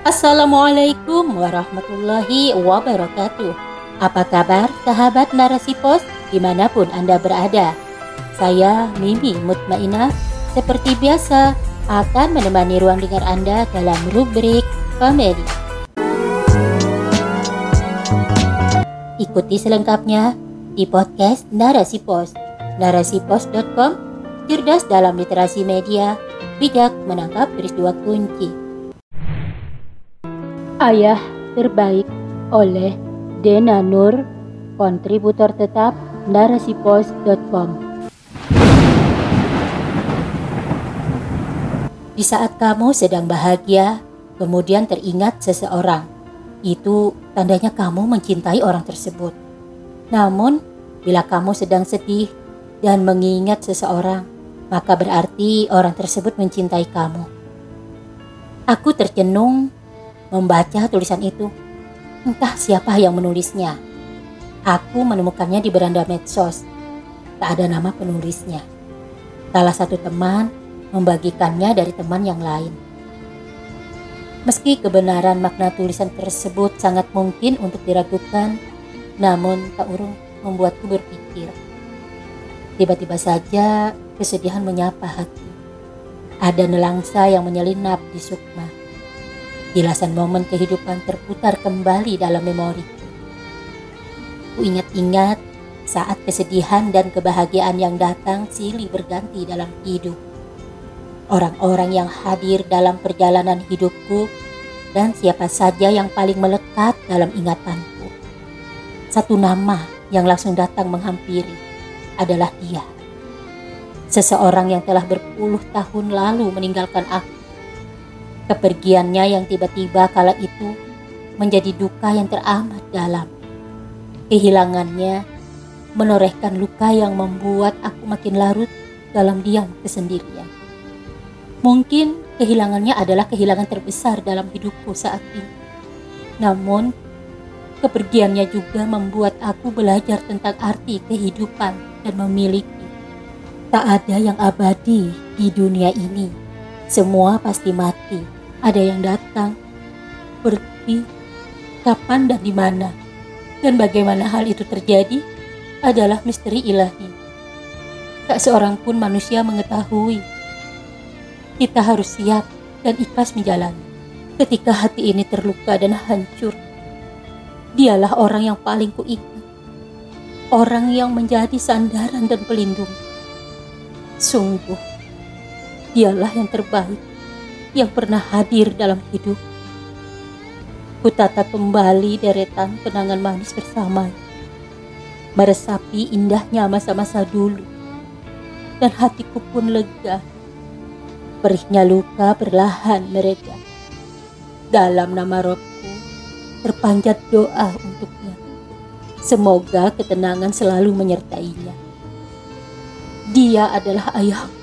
Assalamualaikum warahmatullahi wabarakatuh. Apa kabar sahabat narasi pos di mana pun Anda berada? Saya Mimi Mutmainah seperti biasa akan menemani ruang dengar Anda dalam rubrik komedi. Ikuti selengkapnya di podcast Narasi Pos. Narasipos.com cerdas dalam literasi media, bijak menangkap peristiwa kunci. Ayah terbaik oleh Dena Nur, kontributor tetap narasipos.com. Di saat kamu sedang bahagia, kemudian teringat seseorang, itu tandanya kamu mencintai orang tersebut. Namun, bila kamu sedang sedih dan mengingat seseorang, maka berarti orang tersebut mencintai kamu. Aku tercenung membaca tulisan itu. Entah siapa yang menulisnya. Aku menemukannya di beranda medsos. Tak ada nama penulisnya. Salah satu teman membagikannya dari teman yang lain. Meski kebenaran makna tulisan tersebut sangat mungkin untuk diragukan, namun tak urung membuatku berpikir. Tiba-tiba saja kesedihan menyapa hati. Ada nelangsa yang menyelinap di sukma Jelasan momen kehidupan terputar kembali dalam memori. Ku ingat-ingat saat kesedihan dan kebahagiaan yang datang silih berganti dalam hidup. Orang-orang yang hadir dalam perjalanan hidupku dan siapa saja yang paling melekat dalam ingatanku. Satu nama yang langsung datang menghampiri adalah dia. Seseorang yang telah berpuluh tahun lalu meninggalkan aku Kepergiannya yang tiba-tiba kala itu menjadi duka yang teramat dalam. Kehilangannya menorehkan luka yang membuat aku makin larut dalam diam kesendirian. Mungkin kehilangannya adalah kehilangan terbesar dalam hidupku saat ini. Namun, kepergiannya juga membuat aku belajar tentang arti kehidupan dan memiliki. Tak ada yang abadi di dunia ini. Semua pasti mati ada yang datang, pergi, kapan dan di mana, dan bagaimana hal itu terjadi adalah misteri ilahi. Tak seorang pun manusia mengetahui. Kita harus siap dan ikhlas menjalani. Ketika hati ini terluka dan hancur, dialah orang yang paling kuingat. Orang yang menjadi sandaran dan pelindung. Sungguh, dialah yang terbaik yang pernah hadir dalam hidup. Kutata kembali deretan kenangan manis bersama, meresapi indahnya masa-masa dulu, dan hatiku pun lega. Perihnya luka perlahan mereka. Dalam nama rohku, terpanjat doa untuknya. Semoga ketenangan selalu menyertainya. Dia adalah ayahku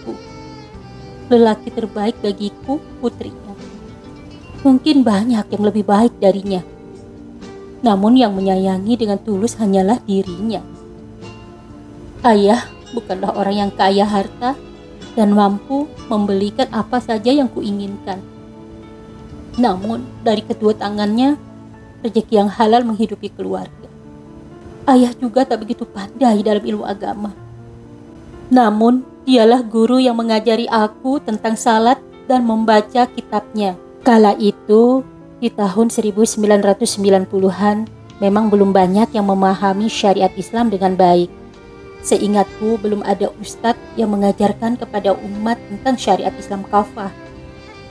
lelaki terbaik bagiku putrinya. Mungkin banyak yang lebih baik darinya. Namun yang menyayangi dengan tulus hanyalah dirinya. Ayah bukanlah orang yang kaya harta dan mampu membelikan apa saja yang kuinginkan. Namun dari kedua tangannya, rezeki yang halal menghidupi keluarga. Ayah juga tak begitu pandai dalam ilmu agama. Namun Dialah guru yang mengajari aku tentang salat dan membaca kitabnya. Kala itu, di tahun 1990-an, memang belum banyak yang memahami syariat Islam dengan baik. Seingatku, belum ada ustadz yang mengajarkan kepada umat tentang syariat Islam kafah.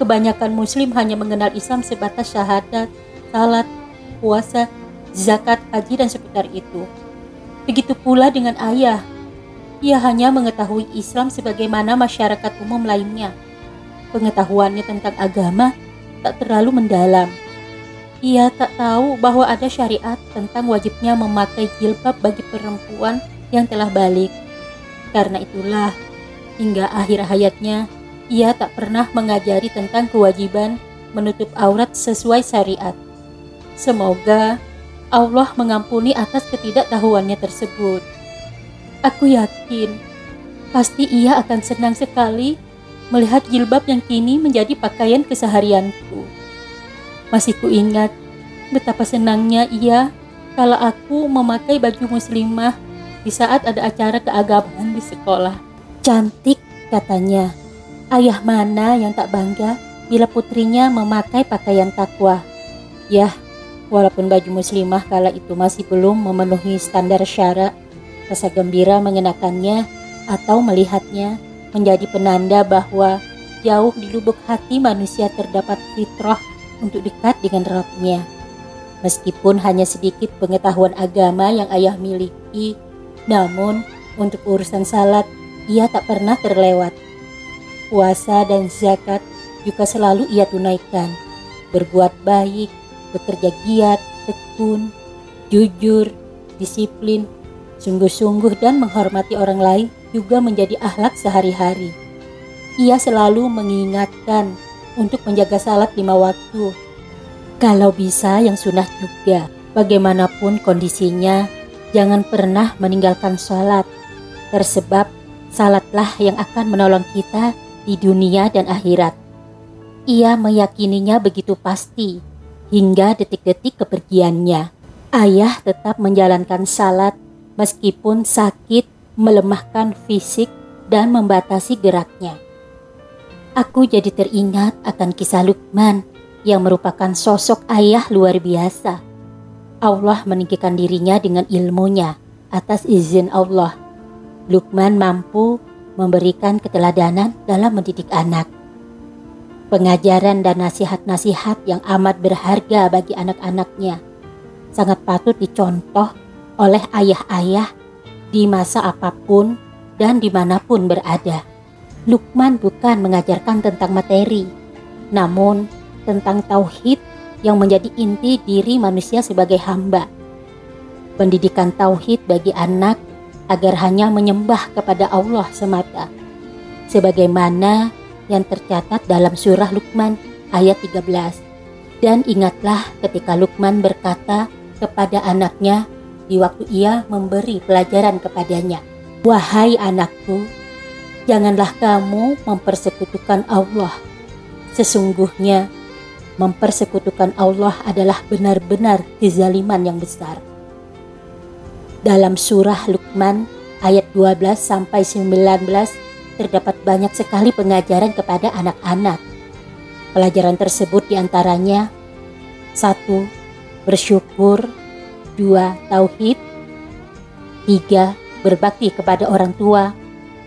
Kebanyakan muslim hanya mengenal Islam sebatas syahadat, salat, puasa, zakat, haji, dan seputar itu. Begitu pula dengan ayah ia hanya mengetahui Islam sebagaimana masyarakat umum lainnya. Pengetahuannya tentang agama tak terlalu mendalam. Ia tak tahu bahwa ada syariat tentang wajibnya memakai jilbab bagi perempuan yang telah balik. Karena itulah, hingga akhir hayatnya, ia tak pernah mengajari tentang kewajiban menutup aurat sesuai syariat. Semoga Allah mengampuni atas ketidaktahuannya tersebut. Aku yakin pasti ia akan senang sekali melihat jilbab yang kini menjadi pakaian keseharianku. Masih kuingat betapa senangnya ia kalau aku memakai baju muslimah di saat ada acara keagamaan di sekolah. Cantik katanya. Ayah mana yang tak bangga bila putrinya memakai pakaian takwa. Yah, walaupun baju muslimah kala itu masih belum memenuhi standar syarat, rasa gembira mengenakannya atau melihatnya menjadi penanda bahwa jauh di lubuk hati manusia terdapat fitrah untuk dekat dengan Rabbnya. Meskipun hanya sedikit pengetahuan agama yang ayah miliki, namun untuk urusan salat ia tak pernah terlewat. Puasa dan zakat juga selalu ia tunaikan. Berbuat baik, bekerja giat, tekun, jujur, disiplin, sungguh-sungguh dan menghormati orang lain juga menjadi akhlak sehari-hari. Ia selalu mengingatkan untuk menjaga salat lima waktu. Kalau bisa yang sunnah juga, bagaimanapun kondisinya, jangan pernah meninggalkan salat. Tersebab salatlah yang akan menolong kita di dunia dan akhirat. Ia meyakininya begitu pasti hingga detik-detik kepergiannya. Ayah tetap menjalankan salat meskipun sakit, melemahkan fisik, dan membatasi geraknya. Aku jadi teringat akan kisah Lukman yang merupakan sosok ayah luar biasa. Allah meninggikan dirinya dengan ilmunya atas izin Allah Lukman mampu memberikan keteladanan dalam mendidik anak. Pengajaran dan nasihat-nasihat yang amat berharga bagi anak-anaknya sangat patut dicontoh oleh ayah-ayah di masa apa pun dan di mana pun berada. Lukman bukan mengajarkan tentang materi, namun tentang tauhid yang menjadi inti diri manusia sebagai hamba. Pendidikan tauhid bagi anak agar hanya menyembah kepada Allah semata. Sebagaimana yang tercatat dalam surah Luqman ayat 13. Dan ingatlah ketika Luqman berkata kepada anaknya di waktu ia memberi pelajaran kepadanya. Wahai anakku, janganlah kamu mempersekutukan Allah. Sesungguhnya mempersekutukan Allah adalah benar-benar kezaliman yang besar. Dalam surah Luqman ayat 12 sampai 19 terdapat banyak sekali pengajaran kepada anak-anak. Pelajaran tersebut di antaranya satu bersyukur, dua tauhid, tiga berbakti kepada orang tua,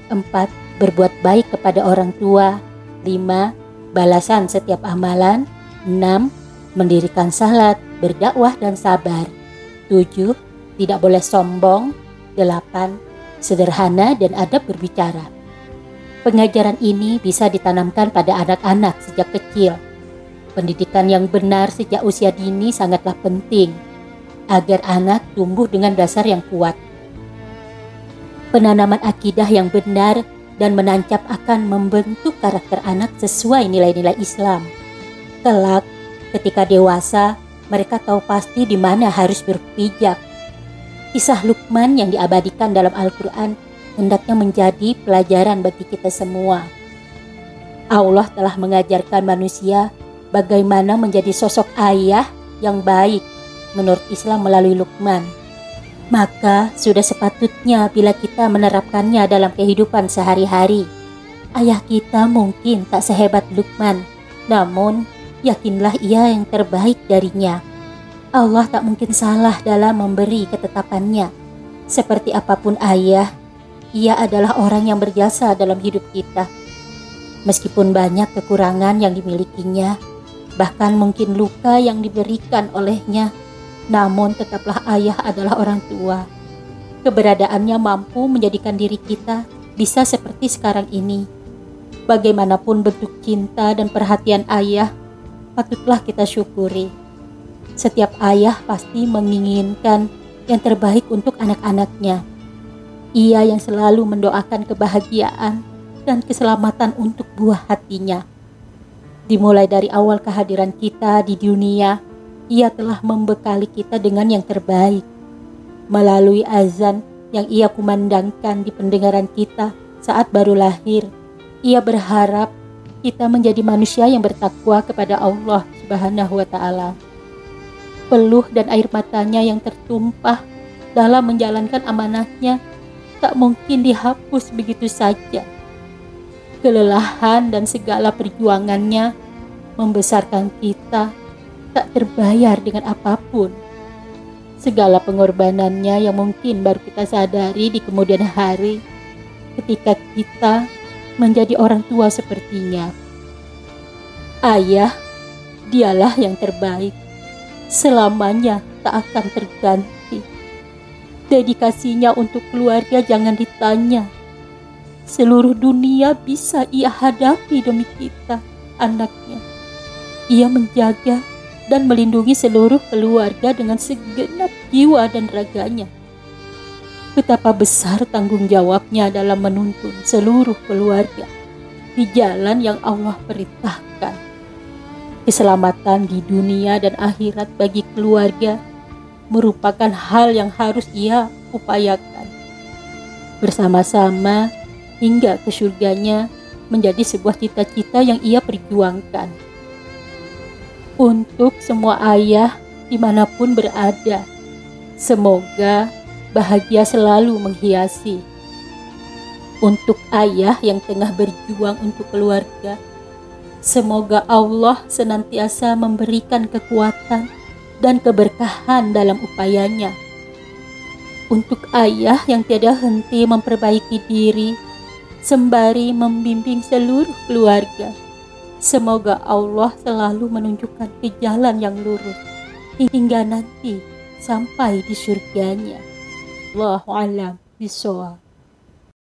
empat berbuat baik kepada orang tua, lima balasan setiap amalan, enam mendirikan salat, berdakwah dan sabar, tujuh tidak boleh sombong. Delapan, sederhana dan adab berbicara. Pengajaran ini bisa ditanamkan pada anak-anak sejak kecil. Pendidikan yang benar sejak usia dini sangatlah penting agar anak tumbuh dengan dasar yang kuat. Penanaman akidah yang benar dan menancap akan membentuk karakter anak sesuai nilai-nilai Islam. Kelak, ketika dewasa, mereka tahu pasti di mana harus berpijak Kisah Lukman yang diabadikan dalam Al-Quran hendaknya menjadi pelajaran bagi kita semua. Allah telah mengajarkan manusia bagaimana menjadi sosok ayah yang baik menurut Islam melalui Lukman. Maka sudah sepatutnya bila kita menerapkannya dalam kehidupan sehari-hari. Ayah kita mungkin tak sehebat Lukman, namun yakinlah ia yang terbaik darinya. Allah tak mungkin salah dalam memberi ketetapannya. Seperti apa pun ayah, ia adalah orang yang berjasa dalam hidup kita. Meskipun banyak kekurangan yang dimilikinya, bahkan mungkin luka yang diberikan olehnya, namun tetaplah ayah adalah orang tua. Keberadaannya mampu menjadikan diri kita bisa seperti sekarang ini. Bagaimanapun bentuk cinta dan perhatian ayah, patutlah kita syukuri. Setiap ayah pasti menginginkan yang terbaik untuk anak-anaknya. Ia yang selalu mendoakan kebahagiaan dan keselamatan untuk buah hatinya. Dimulai dari awal kehadiran kita di dunia, ia telah membekali kita dengan yang terbaik. Melalui azan yang ia kumandangkan di pendengaran kita saat baru lahir, ia berharap kita menjadi manusia yang bertakwa kepada Allah Subhanahu wa taala. Peluh dan air matanya yang tertumpah dalam menjalankan amanahnya tak mungkin dihapus begitu saja. Kelelahan dan segala perjuangannya membesarkan kita tak terbayar dengan apa pun. Segala pengorbanannya yang mungkin baru kita sadari di kemudian hari ketika kita menjadi orang tua sepertinya. Ayah, dialah yang terbaik. Selamanya tak akan terganti. Dedikasinya untuk keluarga jangan ditanya. Seluruh dunia bisa ia hadapi demi kita, anaknya. Ia menjaga dan melindungi seluruh keluarga dengan segenap jiwa dan raganya. Betapa besar tanggung jawabnya dalam menuntun seluruh keluarga di jalan yang Allah perintahkan. Keselamatan di dunia dan akhirat bagi keluarga merupakan hal yang harus ia upayakan. Bersama-sama hingga ke surganya menjadi sebuah cita-cita yang ia perjuangkan. Untuk semua ayah di mana pun berada, semoga bahagia selalu menghiasi. Untuk ayah yang tengah berjuang untuk keluarga, semoga Allah senantiasa memberikan kekuatan dan keberkahan dalam upayanya. Untuk ayah yang tiada henti memperbaiki diri, sembari membimbing seluruh keluarga, semoga Allah selalu menunjukkan ke jalan yang lurus hingga nanti sampai di surganya. Allahu alam bisawab.